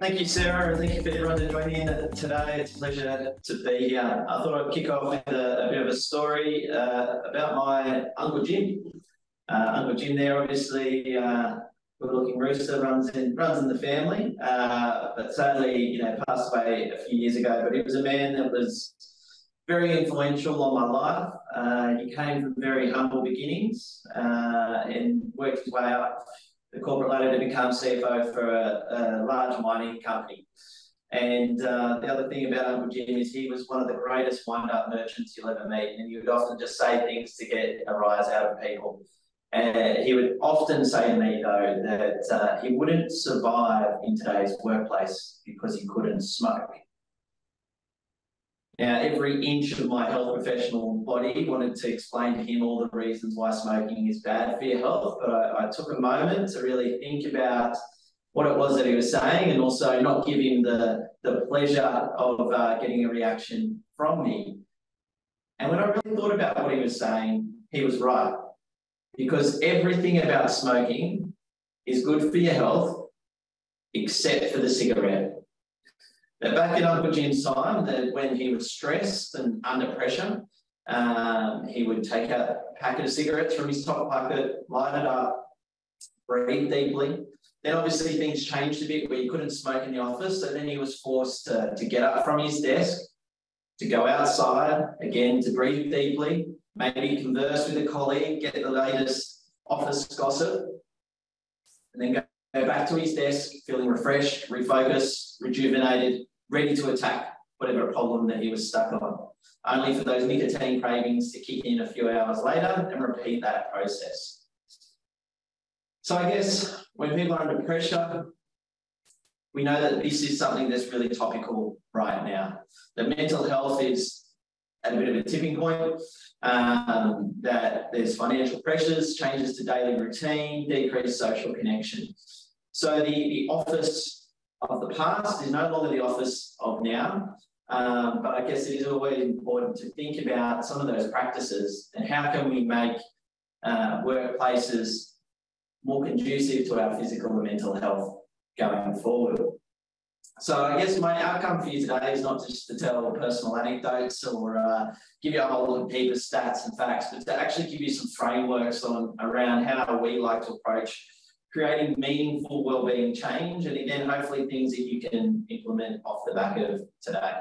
thank you, Sarah, and thank you for everyone to join in today. It's a pleasure to be here. I thought I'd kick off with a, a bit of a story uh, about my Uncle Jim. Uh, Uncle Jim there, obviously, uh, good-looking rooster, runs in runs in the family, uh, but sadly, you know, passed away a few years ago. But he was a man that was very influential on my life. Uh, he came from very humble beginnings uh, and worked his way up the corporate ladder to become CFO for a, a large mining company. And uh, the other thing about Uncle Jim is he was one of the greatest wind-up merchants you'll ever meet, and he would often just say things to get a rise out of people. And he would often say to me, though, that uh, he wouldn't survive in today's workplace because he couldn't smoke. Now, every inch of my health professional body wanted to explain to him all the reasons why smoking is bad for your health, but I, I took a moment to really think about what it was that he was saying and also not give him the, the pleasure of uh, getting a reaction from me. And when I really thought about what he was saying, he was right. Because everything about smoking is good for your health, except for the cigarette. Now, back in Uncle Jim's time, that when he was stressed and under pressure, um, he would take a packet of cigarettes from his top pocket, light it up, breathe deeply. Then obviously things changed a bit where he couldn't smoke in the office. So then he was forced to, to get up from his desk, to go outside, again, to breathe deeply, maybe converse with a colleague, get the latest office gossip, and then go, go back to his desk feeling refreshed, refocused, rejuvenated, ready to attack whatever problem that he was stuck on, only for those nicotine cravings to kick in a few hours later and repeat that process. So I guess when people are under pressure, we know that this is something that's really topical right now. The mental health is at a bit of a tipping point, um, that there's financial pressures, changes to daily routine, decreased social connection. So the, the office of the past is no longer the office of now. Um, but I guess it is always important to think about some of those practices and how can we make uh, workplaces more conducive to our physical and mental health going forward. So I guess my outcome for you today is not just to tell personal anecdotes or uh, give you a whole heap of stats and facts, but to actually give you some frameworks on around how we like to approach creating meaningful wellbeing change, and then hopefully things that you can implement off the back of today.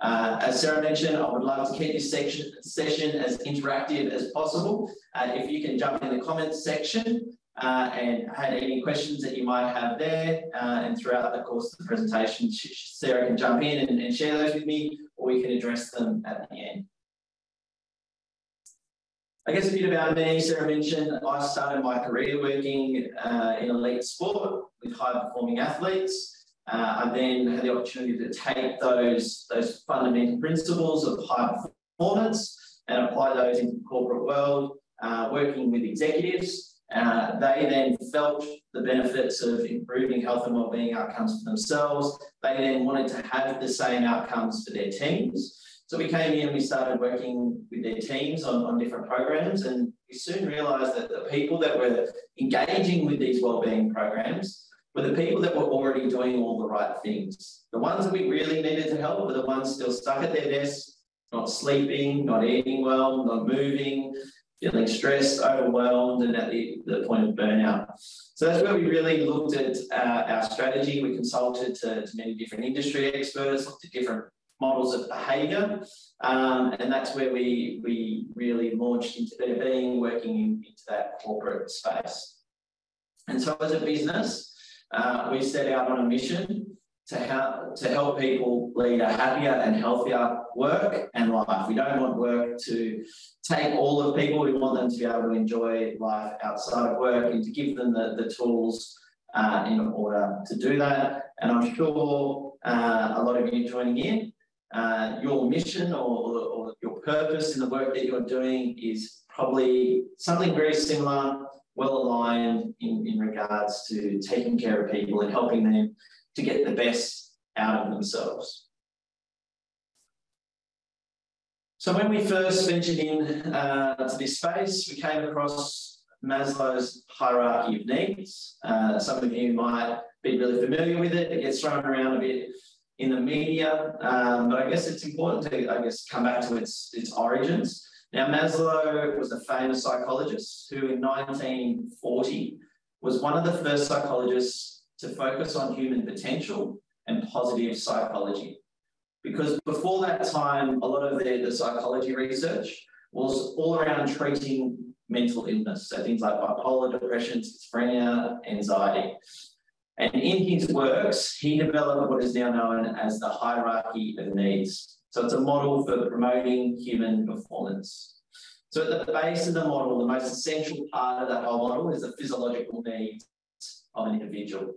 Uh, as Sarah mentioned, I would love to keep this section, session as interactive as possible. Uh, if you can jump in the comments section uh, and had any questions that you might have there, uh, and throughout the course of the presentation, Sarah can jump in and, and share those with me, or we can address them at the end. I guess a bit about me, Sarah mentioned, I started my career working uh, in elite sport with high performing athletes. Uh, I then had the opportunity to take those, those fundamental principles of high performance and apply those into the corporate world, uh, working with executives. Uh, they then felt the benefits of improving health and wellbeing outcomes for themselves. They then wanted to have the same outcomes for their teams. So we came in and we started working with their teams on, on different programs, and we soon realised that the people that were engaging with these wellbeing programs were the people that were already doing all the right things. The ones that we really needed to help were the ones still stuck at their desks, not sleeping, not eating well, not moving, feeling stressed, overwhelmed, and at the, the point of burnout. So that's where we really looked at uh, our strategy. We consulted to, to many different industry experts, at different models of behaviour. Um, and that's where we, we really launched into better being, working in, into that corporate space. And so as a business, uh, we set out on a mission to help, to help people lead a happier and healthier work and life. We don't want work to take all of people. We want them to be able to enjoy life outside of work and to give them the, the tools uh, in order to do that. And I'm sure uh, a lot of you joining in uh, your mission or, or, your purpose in the work that you're doing is probably something very similar, well aligned in, in regards to taking care of people and helping them to get the best out of themselves. So when we first ventured in uh, to this space, we came across Maslow's hierarchy of needs. Uh, some of you might be really familiar with it. It gets thrown around a bit in the media, um, but I guess it's important to, I guess, come back to its, its origins. Now, Maslow was a famous psychologist who in 1940 was one of the first psychologists to focus on human potential and positive psychology. Because before that time, a lot of the, the psychology research was all around treating mental illness. So things like bipolar depression, schizophrenia, anxiety. And in his works, he developed what is now known as the hierarchy of needs. So it's a model for promoting human performance. So at the base of the model, the most essential part of that whole model is the physiological needs of an individual.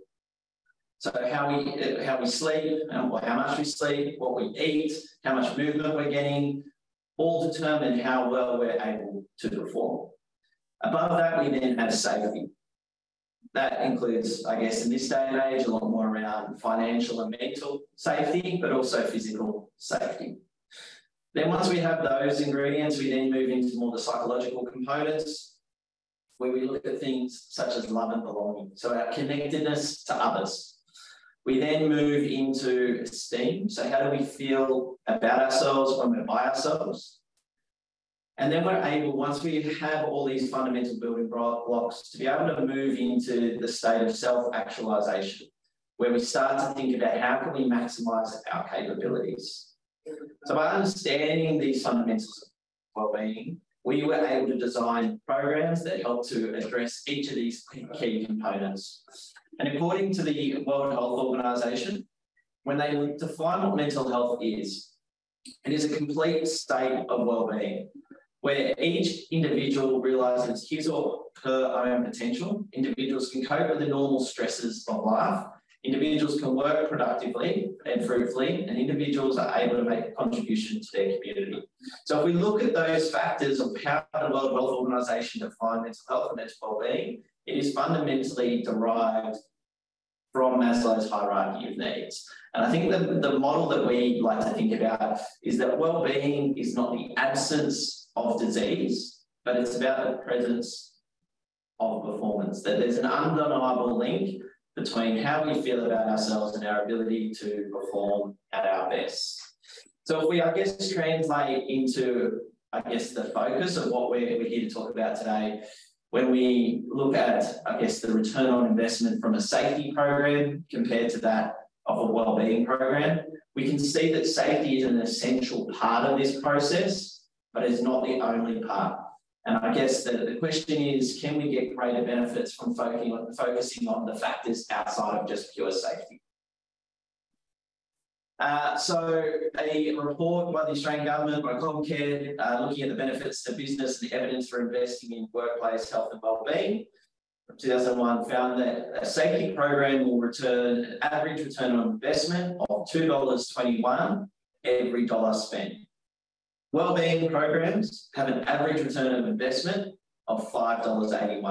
So how we how we sleep, um, how much we sleep, what we eat, how much movement we're getting, all determine how well we're able to perform. Above that, we then have safety. That includes, I guess, in this day and age, a lot more around financial and mental safety, but also physical safety. Then once we have those ingredients, we then move into more the psychological components, where we look at things such as love and belonging. So our connectedness to others. We then move into esteem. So how do we feel about ourselves when we're by ourselves? And then we're able, once we have all these fundamental building blocks, to be able to move into the state of self-actualization, where we start to think about how can we maximize our capabilities. So by understanding these fundamentals of well-being, we were able to design programs that help to address each of these key components. And according to the World Health Organization, when they define what mental health is, it is a complete state of well-being where each individual realizes his or her own potential. Individuals can cope with the normal stresses of life. Individuals can work productively and fruitfully, and individuals are able to make a contribution to their community. So, if we look at those factors of how the World Health Organization defines mental health and mental well-being, it is fundamentally derived from Maslow's hierarchy of needs. And I think that the model that we like to think about is that well-being is not the absence of disease, but it's about the presence of performance, that there's an undeniable link between how we feel about ourselves and our ability to perform at our best. So if we, I guess, translate into, I guess, the focus of what we're, we're here to talk about today, when we look at, I guess, the return on investment from a safety program compared to that of a wellbeing program, we can see that safety is an essential part of this process but it's not the only part. And I guess the, the question is, can we get greater benefits from focusing on, focusing on the factors outside of just pure safety? Uh, so a report by the Australian government, by Comcare, uh, looking at the benefits to business and the evidence for investing in workplace health and wellbeing from 2001 found that a safety program will return an average return on investment of $2.21 every dollar spent. Wellbeing programs have an average return of investment of $5.81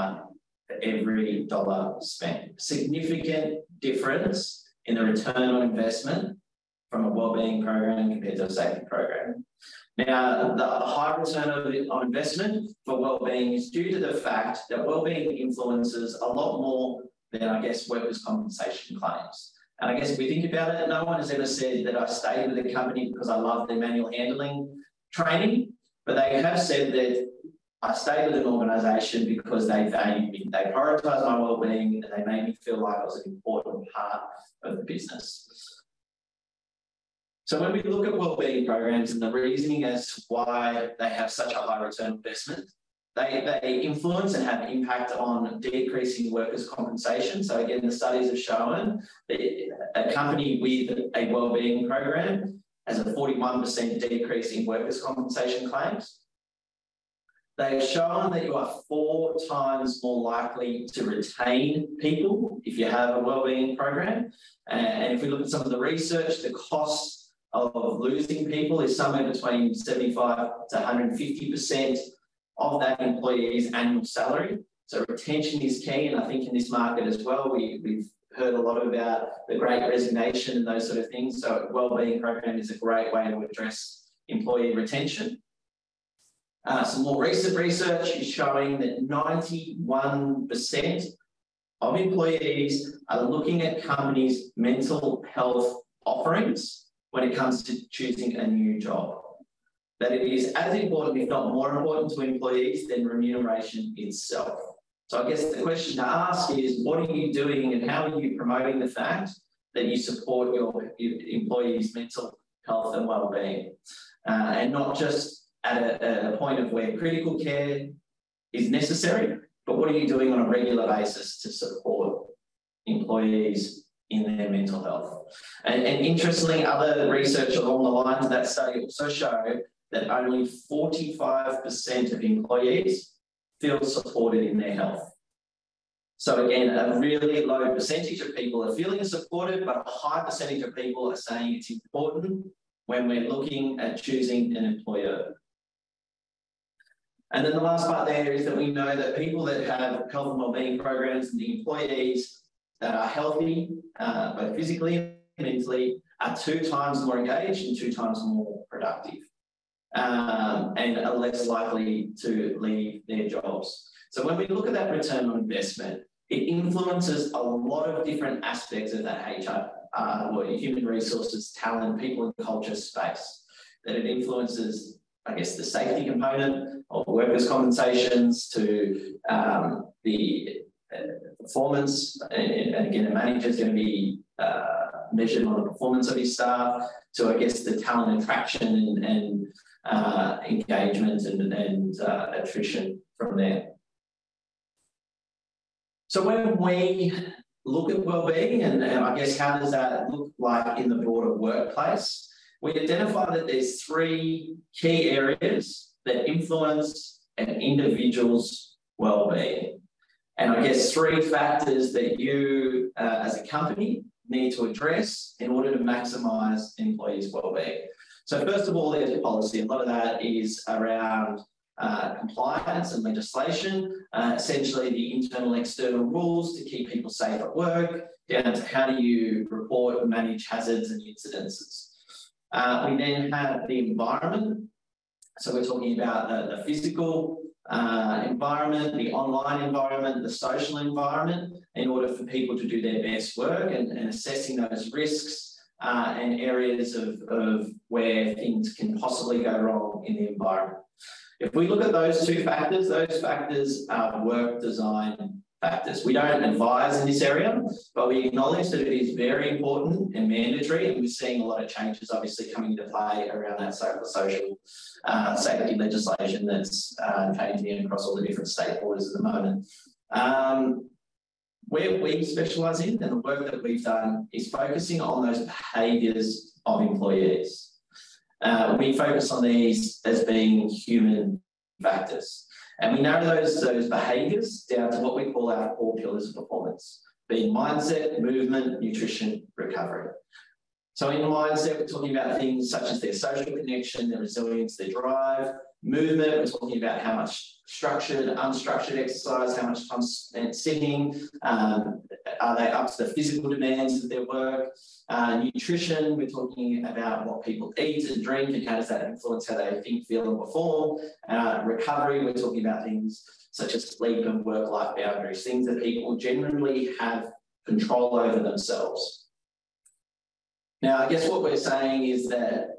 for every dollar spent. Significant difference in the return on investment from a wellbeing program compared to a safety program. Now, the high return on investment for wellbeing is due to the fact that wellbeing influences a lot more than, I guess, workers' compensation claims. And I guess if we think about it, no one has ever said that I stayed with a company because I love their manual handling training, but they have said that I stayed with an organisation because they valued me. They prioritised my well-being and they made me feel like I was an important part of the business. So when we look at well-being programs and the reasoning as to why they have such a high return investment, they, they influence and have an impact on decreasing workers' compensation. So again, the studies have shown that a company with a well-being program as a 41% decrease in workers' compensation claims. They've shown that you are four times more likely to retain people if you have a wellbeing program. And if we look at some of the research, the cost of losing people is somewhere between 75 to 150% of that employee's annual salary. So retention is key, and I think in this market as well, we, we've heard a lot about the great resignation and those sort of things. So wellbeing program is a great way to address employee retention. Uh, some more recent research is showing that 91% of employees are looking at companies' mental health offerings when it comes to choosing a new job. That it is as important, if not more important, to employees than remuneration itself. So I guess the question to ask is what are you doing and how are you promoting the fact that you support your, employees' mental health and well-being? Uh, and not just at a, a point of where critical care is necessary, but what are you doing on a regular basis to support employees in their mental health? And, and interestingly, other research along the lines of that study also showed that only 45% of employees feel supported in their health. So again, a really low percentage of people are feeling supported, but a high percentage of people are saying it's important when we're looking at choosing an employer. And then the last part there is that we know that people that have health and wellbeing programs and the employees that are healthy, uh, both physically and mentally, are two times more engaged and two times more productive um, and are less likely to leave their jobs. So when we look at that return on investment, it influences a lot of different aspects of that HR uh, or human resources, talent, people and culture space. That it influences I guess, the safety component of workers' compensations to um, the uh, performance. And, and, again, a manager is going to be uh, measured on the performance of his staff to, I guess, the talent attraction and, and uh, engagement and, and uh, attrition from there. So when we look at well-being and, and I guess how does that look like in the broader workplace? we identify that there's three key areas that influence an individual's well-being. And I guess three factors that you uh, as a company need to address in order to maximize employees' well-being. So first of all, there's policy. A lot of that is around uh, compliance and legislation, uh, essentially the internal external rules to keep people safe at work, down to how do you report and manage hazards and incidences. Uh, we then have the environment. So we're talking about the, the physical uh, environment, the online environment, the social environment, in order for people to do their best work and, and assessing those risks uh, and areas of, of where things can possibly go wrong in the environment. If we look at those two factors, those factors are work design factors. We don't advise in this area, but we acknowledge that it is very important and mandatory, and we're seeing a lot of changes obviously coming into play around that social uh, safety legislation that's uh, changing across all the different state borders at the moment. Um, where we specialise in and the work that we've done is focusing on those behaviours of employees. Uh, we focus on these as being human factors. And we narrow those, those behaviours down to what we call our four pillars of performance, being mindset, movement, nutrition, recovery. So in mindset, we're talking about things such as their social connection, their resilience, their drive. Movement, we're talking about how much structured, unstructured exercise, how much time spent sitting, um, are they up to the physical demands of their work? Uh, nutrition, we're talking about what people eat and drink and how does that influence how they think, feel, and perform. Uh, recovery, we're talking about things such as sleep and work-life boundaries, things that people generally have control over themselves. Now, I guess what we're saying is that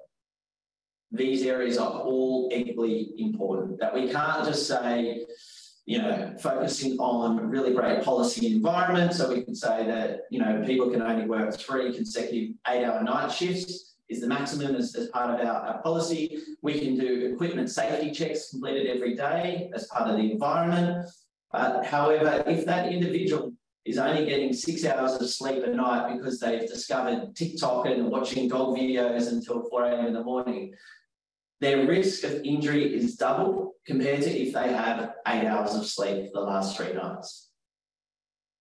these areas are all equally important, that we can't just say, you know, focusing on really great policy environment. So we can say that, you know, people can only work three consecutive eight hour night shifts is the maximum as, as part of our, our policy. We can do equipment safety checks completed every day as part of the environment. However, if that individual is only getting six hours of sleep a night because they've discovered TikTok and watching dog videos until 4 a.m. in the morning, their risk of injury is double compared to if they have eight hours of sleep for the last three nights.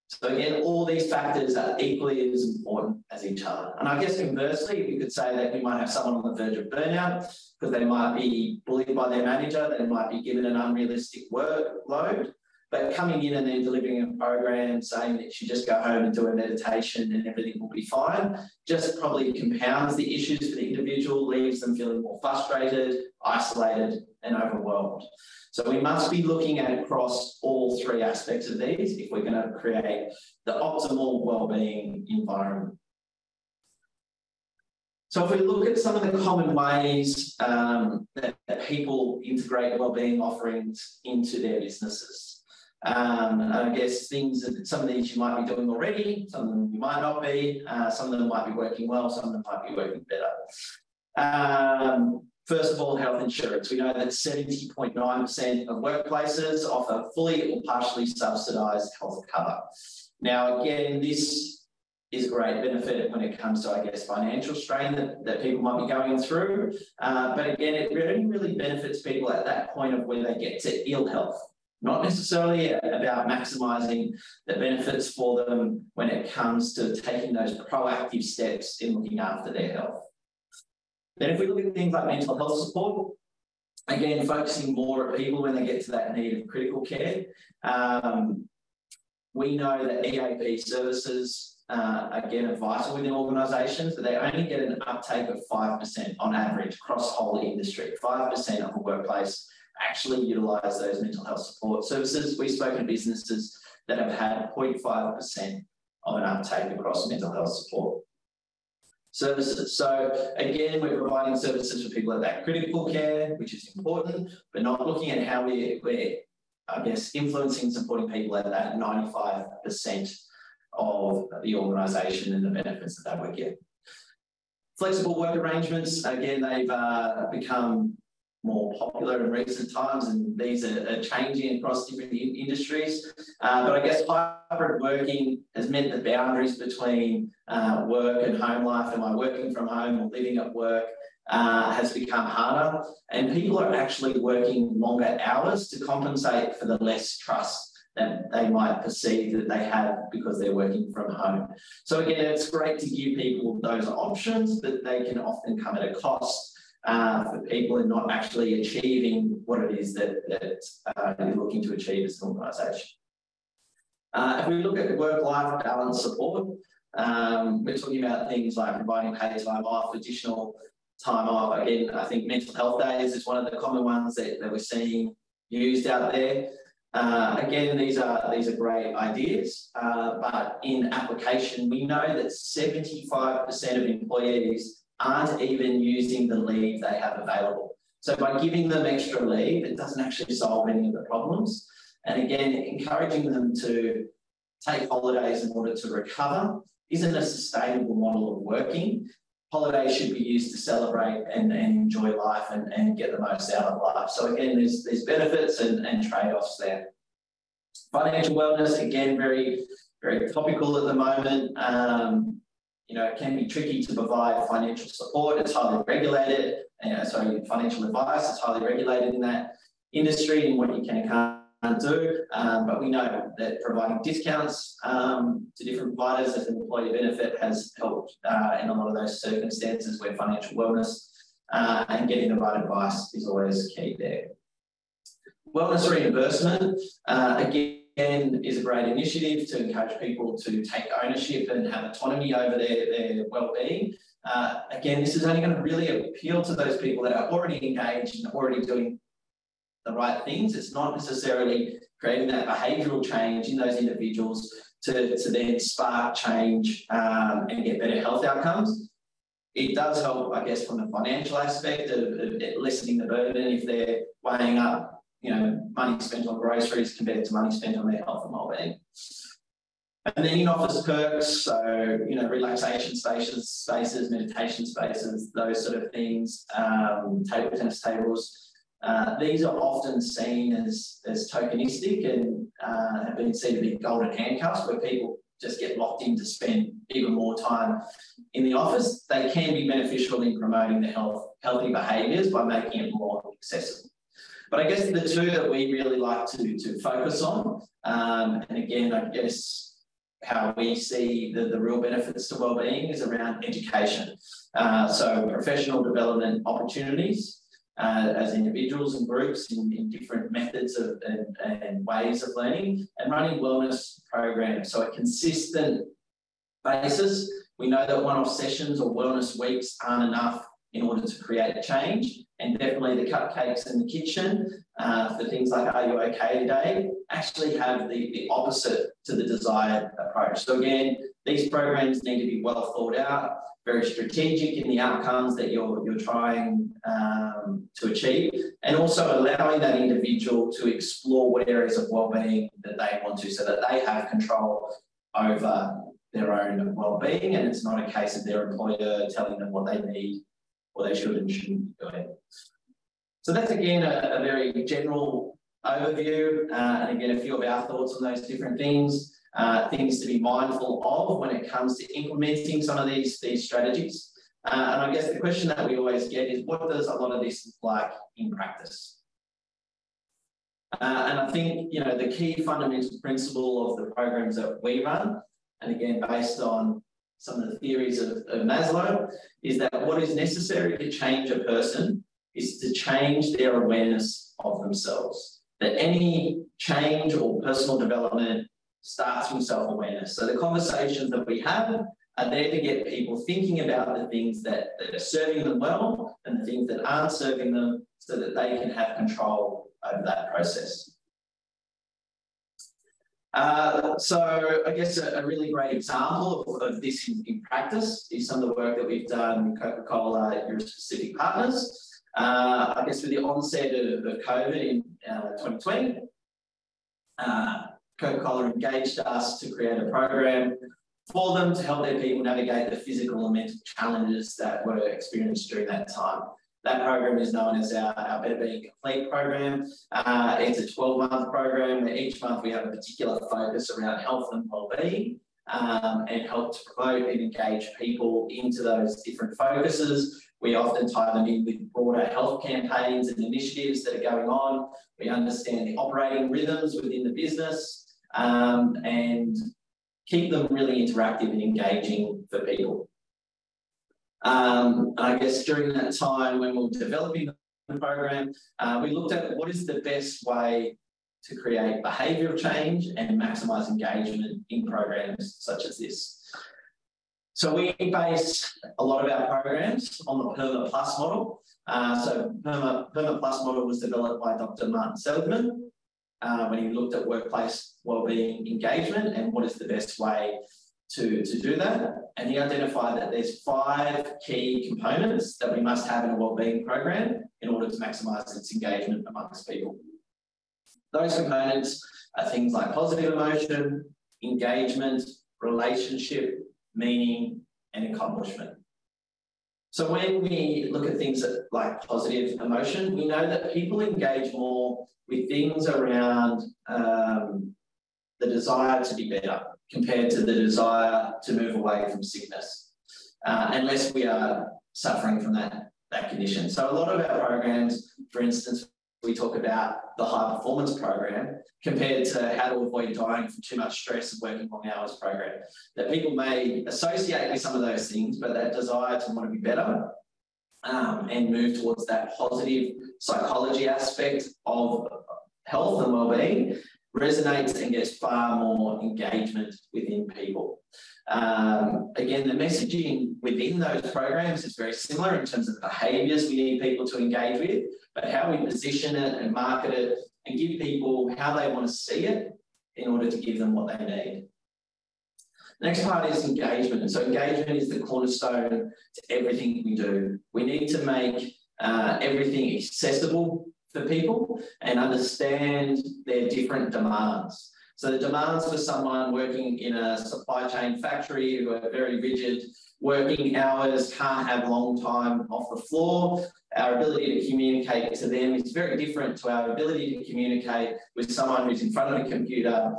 So again, all these factors are equally as important as each other. And I guess conversely, you could say that you might have someone on the verge of burnout because they might be bullied by their manager, they might be given an unrealistic workload, But coming in and then delivering a program saying that you just go home and do a meditation and everything will be fine, just probably compounds the issues for the individual, leaves them feeling more frustrated, isolated, and overwhelmed. So we must be looking at across all three aspects of these if we're going to create the optimal well-being environment. So if we look at some of the common ways um, that, that, people integrate wellbeing offerings into their businesses, um, I guess things that some of these you might be doing already, some of them you might not be, uh, some of them might be working well, some of them might be working better. Um, first of all, health insurance. We know that 70.9% of workplaces offer fully or partially subsidised health cover. Now, again, this is a great benefit when it comes to, I guess, financial strain that, that people might be going through. Uh, but again, it really, really benefits people at that point of where they get to ill health, not necessarily about maximising the benefits for them when it comes to taking those proactive steps in looking after their health. Then if we look at things like mental health support, again, focusing more at people when they get to that need of critical care. Um, we know that EAP services uh, again, are vital within organisations, but they only get an uptake of 5% on average across whole industry. 5% of the workplace actually utilise those mental health support services. We've spoken to businesses that have had 0.5% of an uptake across mental health support services. So again, we're providing services for people at that critical care, which is important, but not looking at how we, we're, I guess, influencing, supporting people at that 95% of the organisation and the benefits that they would get. Flexible work arrangements, again, they've uh, become more popular in recent times, and these are, are changing across different in industries. Uh, but I guess hybrid working has meant the boundaries between uh, work and home life, am I working from home or living at work, uh, has become harder. And people are actually working longer hours to compensate for the less trust that they might perceive that they have because they're working from home. So again, it's great to give people those options, but they can often come at a cost uh, for people and not actually achieving what it is that, that uh, you're looking to achieve as an organisation. Uh, if we look at work-life balance support, um, we're talking about things like providing paid time off, additional time off. Again, I think mental health days is one of the common ones that, that we're seeing used out there. Uh, again, these are these are great ideas, uh, but in application, we know that 75% of employees aren't even using the leave they have available. So by giving them extra leave, it doesn't actually solve any of the problems. And again, encouraging them to take holidays in order to recover isn't a sustainable model of working. Holidays should be used to celebrate and, and enjoy life and, and get the most out of life. So again, there's, there's benefits and, and trade-offs there. Financial wellness, again, very, very topical at the moment. Um, you know, it can be tricky to provide financial support. It's highly regulated. Uh, sorry, financial advice. It's highly regulated in that industry and what you can and can't do. Um, but we know that providing discounts um, to different providers as an employee benefit has helped uh, in a lot of those circumstances where financial wellness uh, and getting the right advice is always key there. Wellness reimbursement, uh, again, is a great initiative to encourage people to take ownership and have autonomy over their, their well-being. Uh, again, this is only going to really appeal to those people that are already engaged and already doing the right things. It's not necessarily creating that behavioural change in those individuals to, to then spark change um, and get better health outcomes. It does help, I guess, from the financial aspect of, of lessening the burden if they're weighing up, you know, money spent on groceries compared to money spent on their health and well-being. And then in-office perks, so you know, relaxation spaces, spaces, meditation spaces, those sort of things, um, table tennis tables. Uh, these are often seen as, as tokenistic and uh, have been seen to be golden handcuffs where people just get locked in to spend even more time in the office. They can be beneficial in promoting the health, healthy behaviours by making it more accessible. But I guess the two that we really like to, to focus on, um, and again, I guess how we see the, the real benefits to wellbeing is around education. Uh, so professional development opportunities uh, as individuals and groups in, in different methods of, and, and ways of learning and running wellness programs. So a consistent basis. We know that one-off sessions or wellness weeks aren't enough in order to create change. And definitely the cupcakes in the kitchen uh, for things like Are You OK Today actually have the, the opposite to the desired approach. So again, these programs need to be well thought out, very strategic in the outcomes that you're, you're trying um, to achieve, and also allowing that individual to explore what areas of well-being that they want to so that they have control over their own well-being and it's not a case of their employer telling them what they need or they should and shouldn't be doing. So that's again a, a very general overview uh, and again a few of our thoughts on those different things, uh, things to be mindful of when it comes to implementing some of these, these strategies. Uh, and I guess the question that we always get is what does a lot of this look like in practice? Uh, and I think, you know, the key fundamental principle of the programs that we run, and again, based on some of the theories of, of Maslow, is that what is necessary to change a person is to change their awareness of themselves. That any change or personal development starts from self awareness. So the conversations that we have are there to get people thinking about the things that, that are serving them well and the things that aren't serving them so that they can have control over that process. Uh, so I guess a, a, really great example of, of this in, in, practice is some of the work that we've done with Coca-Cola Europe Pacific Partners. Uh, I guess with the onset of, of COVID in uh, 2020, uh, Coca-Cola engaged us to create a program for them to help their people navigate the physical and mental challenges that were experienced during that time. That program is known as our, our Better Being Complete program. Uh, it's a 12 month program. where Each month we have a particular focus around health and well-being um, and help to promote and engage people into those different focuses. We often tie them in with broader health campaigns and initiatives that are going on. We understand the operating rhythms within the business um, and keep them really interactive and engaging for people. Um, I guess during that time when we were developing the program, uh, we looked at what is the best way to create behavioural change and maximise engagement in programs such as this. So we base a lot of our programs on the PERMA Plus model. Uh, so PERMA, PERMA Plus model was developed by Dr. Martin Seligman uh, when he looked at workplace wellbeing engagement and what is the best way to, to do that. And he identified that there's five key components that we must have in a wellbeing program in order to maximise its engagement amongst people. Those components are things like positive emotion, engagement, relationship, meaning, and accomplishment. So when we look at things like positive emotion, we know that people engage more with things around um, the desire to be better compared to the desire to move away from sickness, uh, unless we are suffering from that, that condition. So a lot of our programs, for instance, we talk about the high performance program compared to how to avoid dying from too much stress and working long hours program. That people may associate with some of those things, but that desire to want to be better um, and move towards that positive psychology aspect of health and well-being resonates and gets far more engagement within people. Um, again, the messaging within those programs is very similar in terms of the behaviours we need people to engage with, but how we position it and market it and give people how they want to see it in order to give them what they need. Next part is engagement. So engagement is the cornerstone to everything we do. We need to make uh, everything accessible for people and understand their different demands. So the demands for someone working in a supply chain factory who are very rigid working hours, can't have long time off the floor. Our ability to communicate to them is very different to our ability to communicate with someone who's in front of a computer,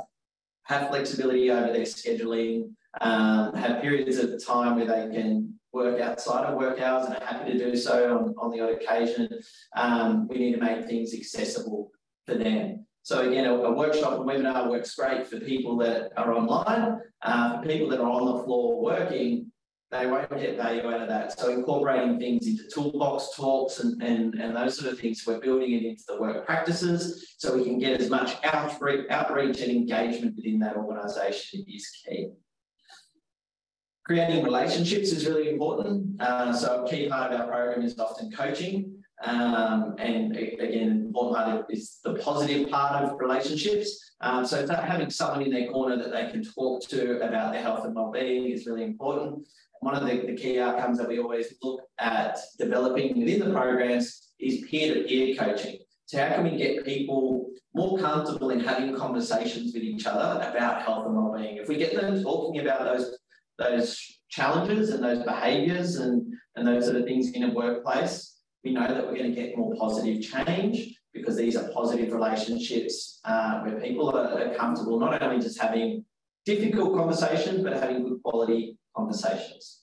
have flexibility over their scheduling, um, have periods of time where they can work outside of work hours and are happy to do so on, on the odd occasion. Um, we need to make things accessible for them. So again, a, a, workshop, and webinar works great for people that are online. Uh, for people that are on the floor working, they won't get value out of that. So incorporating things into toolbox talks and, and, and those sort of things, we're building it into the work practices so we can get as much outreach, outreach and engagement within that organisation is key. Creating relationships is really important. Uh, so a key part of our program is often coaching. Um, and again, important part is the positive part of relationships. Um, so having someone in their corner that they can talk to about their health and well-being is really important. One of the, the key outcomes that we always look at developing within the programs is peer-to-peer coaching. So how can we get people more comfortable in having conversations with each other about health and well-being? If we get them talking about those those challenges and those behaviours and, and those sort of things in a workplace, we know that we're going to get more positive change because these are positive relationships uh, where people are, are comfortable not only just having difficult conversations, but having good quality conversations.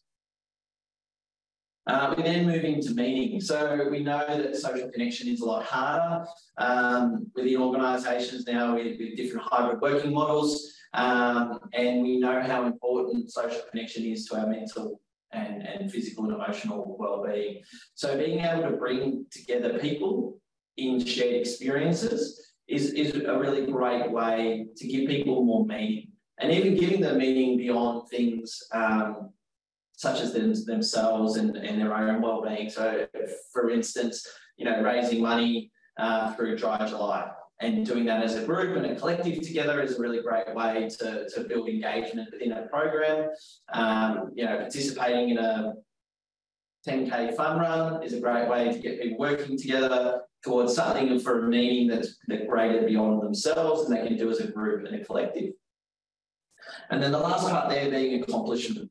Uh, we then move into meaning. So we know that social connection is a lot harder um, within organisations now with, with, different hybrid working models. Um, and we know how important social connection is to our mental and, and physical and emotional well-being. So being able to bring together people in shared experiences is, is a really great way to give people more meaning and even giving them meaning beyond things um, such as them, themselves and, and their own well-being. So, for instance, you know, raising money uh, through Dry July and doing that as a group and a collective together is a really great way to, to build engagement within a program. Um, you know, participating in a 10k fun run is a great way to get people working together towards something for a meaning that's, that's greater beyond themselves and they can do as a group and a collective. And then the last part there being accomplishment.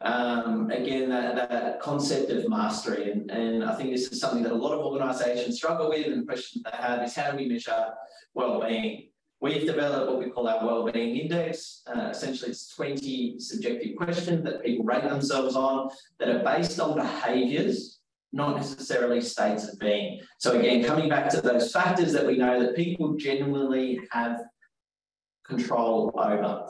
Um, again, that, that concept of mastery, and, and I think this is something that a lot of organisations struggle with, and the question they have is how do we measure well-being? We've developed what we call our well-being index. Uh, essentially, it's 20 subjective questions that people rate themselves on that are based on behaviours, not necessarily states of being. So again, coming back to those factors that we know that people genuinely have control over.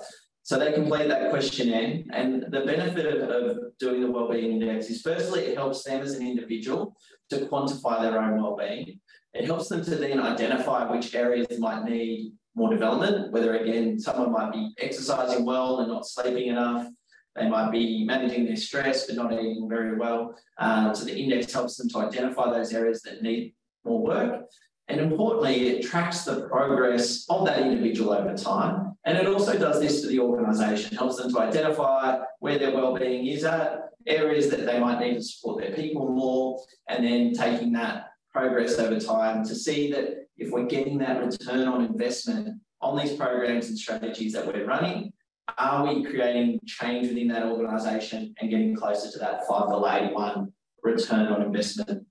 So they complete that questionnaire, and the benefit of, of doing the wellbeing index is firstly, it helps them as an individual to quantify their own wellbeing. It helps them to then identify which areas might need more development, whether again, someone might be exercising well and not sleeping enough. They might be managing their stress but not eating very well. Um, so the index helps them to identify those areas that need more work. And importantly, it tracks the progress of that individual over time. And it also does this for the organisation, helps them to identify where their wellbeing is at, areas that they might need to support their people more, and then taking that progress over time to see that if we're getting that return on investment on these programs and strategies that we're running, are we creating change within that organisation and getting closer to that five dollar eighty one return on investment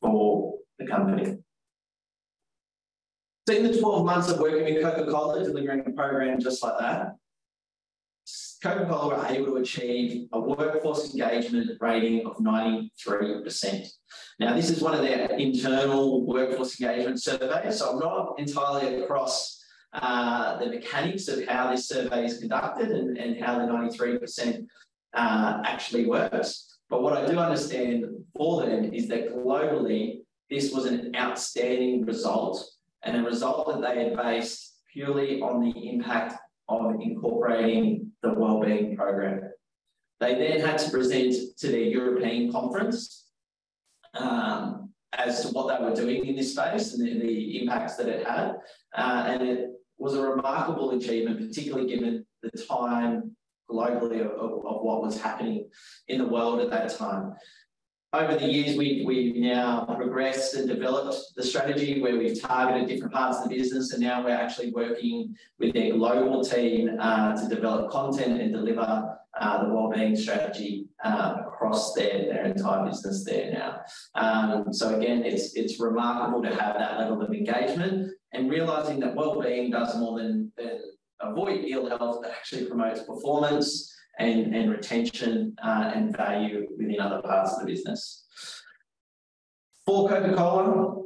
for the company? So in the 12 months of working with Coca-Cola, delivering a program just like that, Coca-Cola were able to achieve a workforce engagement rating of 93%. Now, this is one of their internal workforce engagement surveys, so I'm not entirely across uh, the mechanics of how this survey is conducted and, and how the 93% uh, actually works. But what I do understand for them is that globally, this was an outstanding result and a result that they had based purely on the impact of incorporating the wellbeing program. They then had to present to their European conference um, as to what they were doing in this space and the, the impacts that it had. Uh, and it was a remarkable achievement, particularly given the time globally of, of, of what was happening in the world at that time over the years, we've, we've now progressed and developed the strategy where we've targeted different parts of the business, and now we're actually working with their global team uh, to develop content and deliver uh, the wellbeing strategy uh, across their, their entire business there now. Um, so again, it's it's remarkable to have that level of engagement and realizing that wellbeing does more than, than avoid ill health, it actually promotes performance and, and retention uh, and value within other parts of the business. For Coca-Cola,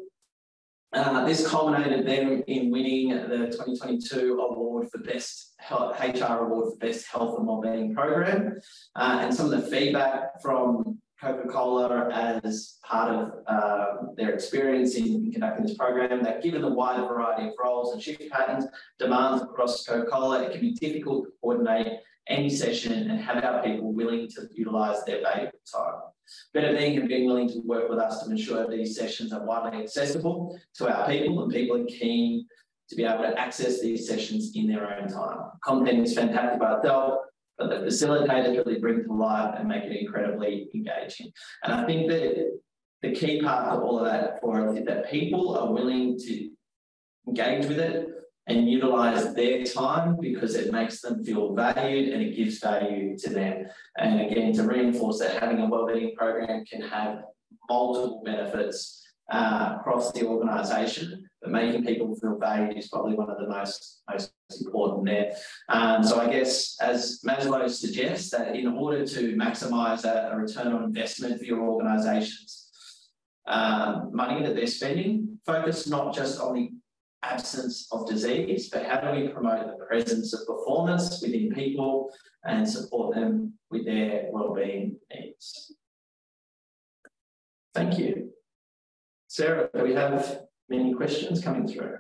Uh, this culminated then in winning the 2022 award for best health, HR award for best health and wellbeing program. Uh, and some of the feedback from Coca-Cola as part of uh, their experience in conducting this program, that given the wide variety of roles and shift patterns, demands across Coca-Cola, it can be difficult to coordinate any session and have our people willing to utilise their valuable time. Better being and being willing to work with us to ensure these sessions are widely accessible to our people and people are keen to be able to access these sessions in their own time. Content is fantastic by itself, but the facilitators really bring to life and make it incredibly engaging. And I think that the key part of all of that for us is that people are willing to engage with it and utilize their time because it makes them feel valued and it gives value to them. And again, to reinforce that having a wellbeing program can have multiple benefits uh, across the organisation, but making people feel valued is probably one of the most, most important there. Um, so I guess as Maslow suggests that in order to maximise a, a return on investment for your organisations, um, money that they're spending, focus not just on the absence of disease, but how do we promote the presence of performance within people and support them with their wellbeing needs? Thank you. Sarah, we have many questions coming through?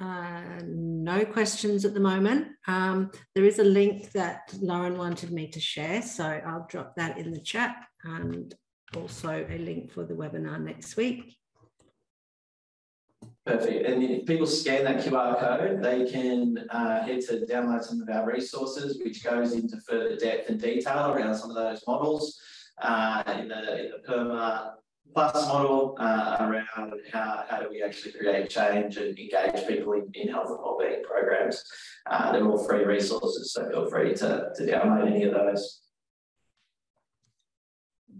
Uh, no questions at the moment. Um, there is a link that Lauren wanted me to share, so I'll drop that in the chat and also a link for the webinar next week. Perfect. And if people scan that QR code, they can uh, head to download some of our resources, which goes into further depth and detail around some of those models uh, in, the, in the PERMA Plus model uh, around how, how do we actually create change and engage people in, in health and wellbeing programs. Uh, they're all free resources, so feel free to, to download any of those.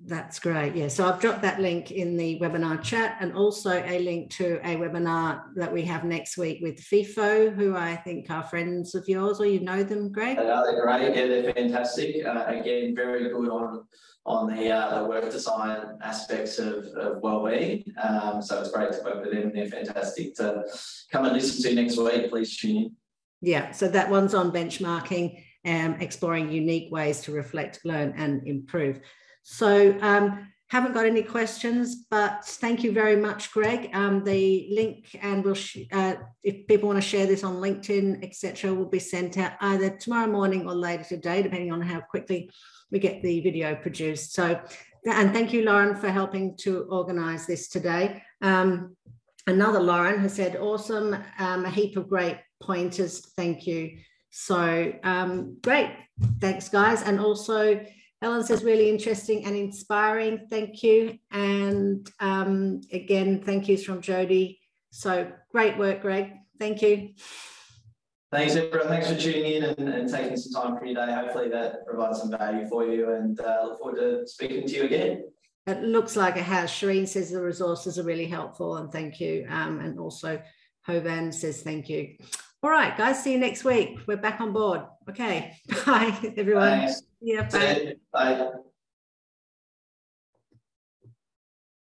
That's great. Yeah. So I've dropped that link in the webinar chat and also a link to a webinar that we have next week with FIFO, who I think are friends of yours or you know them, Greg? They are, they're great. Yeah, they're fantastic. Uh, again, very good on on the, uh, the work design aspects of, of well-being. Um, so it's great to work with them. They're fantastic to come and listen to next week. Please tune in. Yeah. So that one's on benchmarking and exploring unique ways to reflect, learn and improve. So um, haven't got any questions, but thank you very much, Greg. Um, the link and we'll uh, if people want to share this on LinkedIn, etc., will be sent out either tomorrow morning or later today, depending on how quickly we get the video produced. So, and thank you, Lauren, for helping to organise this today. Um, another Lauren has said, "Awesome, um, a heap of great pointers. Thank you." So um, great, thanks, guys, and also. Ellen says, really interesting and inspiring. Thank you. And um, again, thank yous from Jody. So great work, Greg. Thank you. Thanks, everyone. Thanks for tuning in and, and, taking some time from your day. Hopefully that provides some value for you and uh, look forward to speaking to you again. It looks like it has. Shireen says the resources are really helpful and thank you. Um, and also Hovan says thank you. All right, guys, see you next week. We're back on board. Okay, bye, everyone. Thanks. Yeah, bye.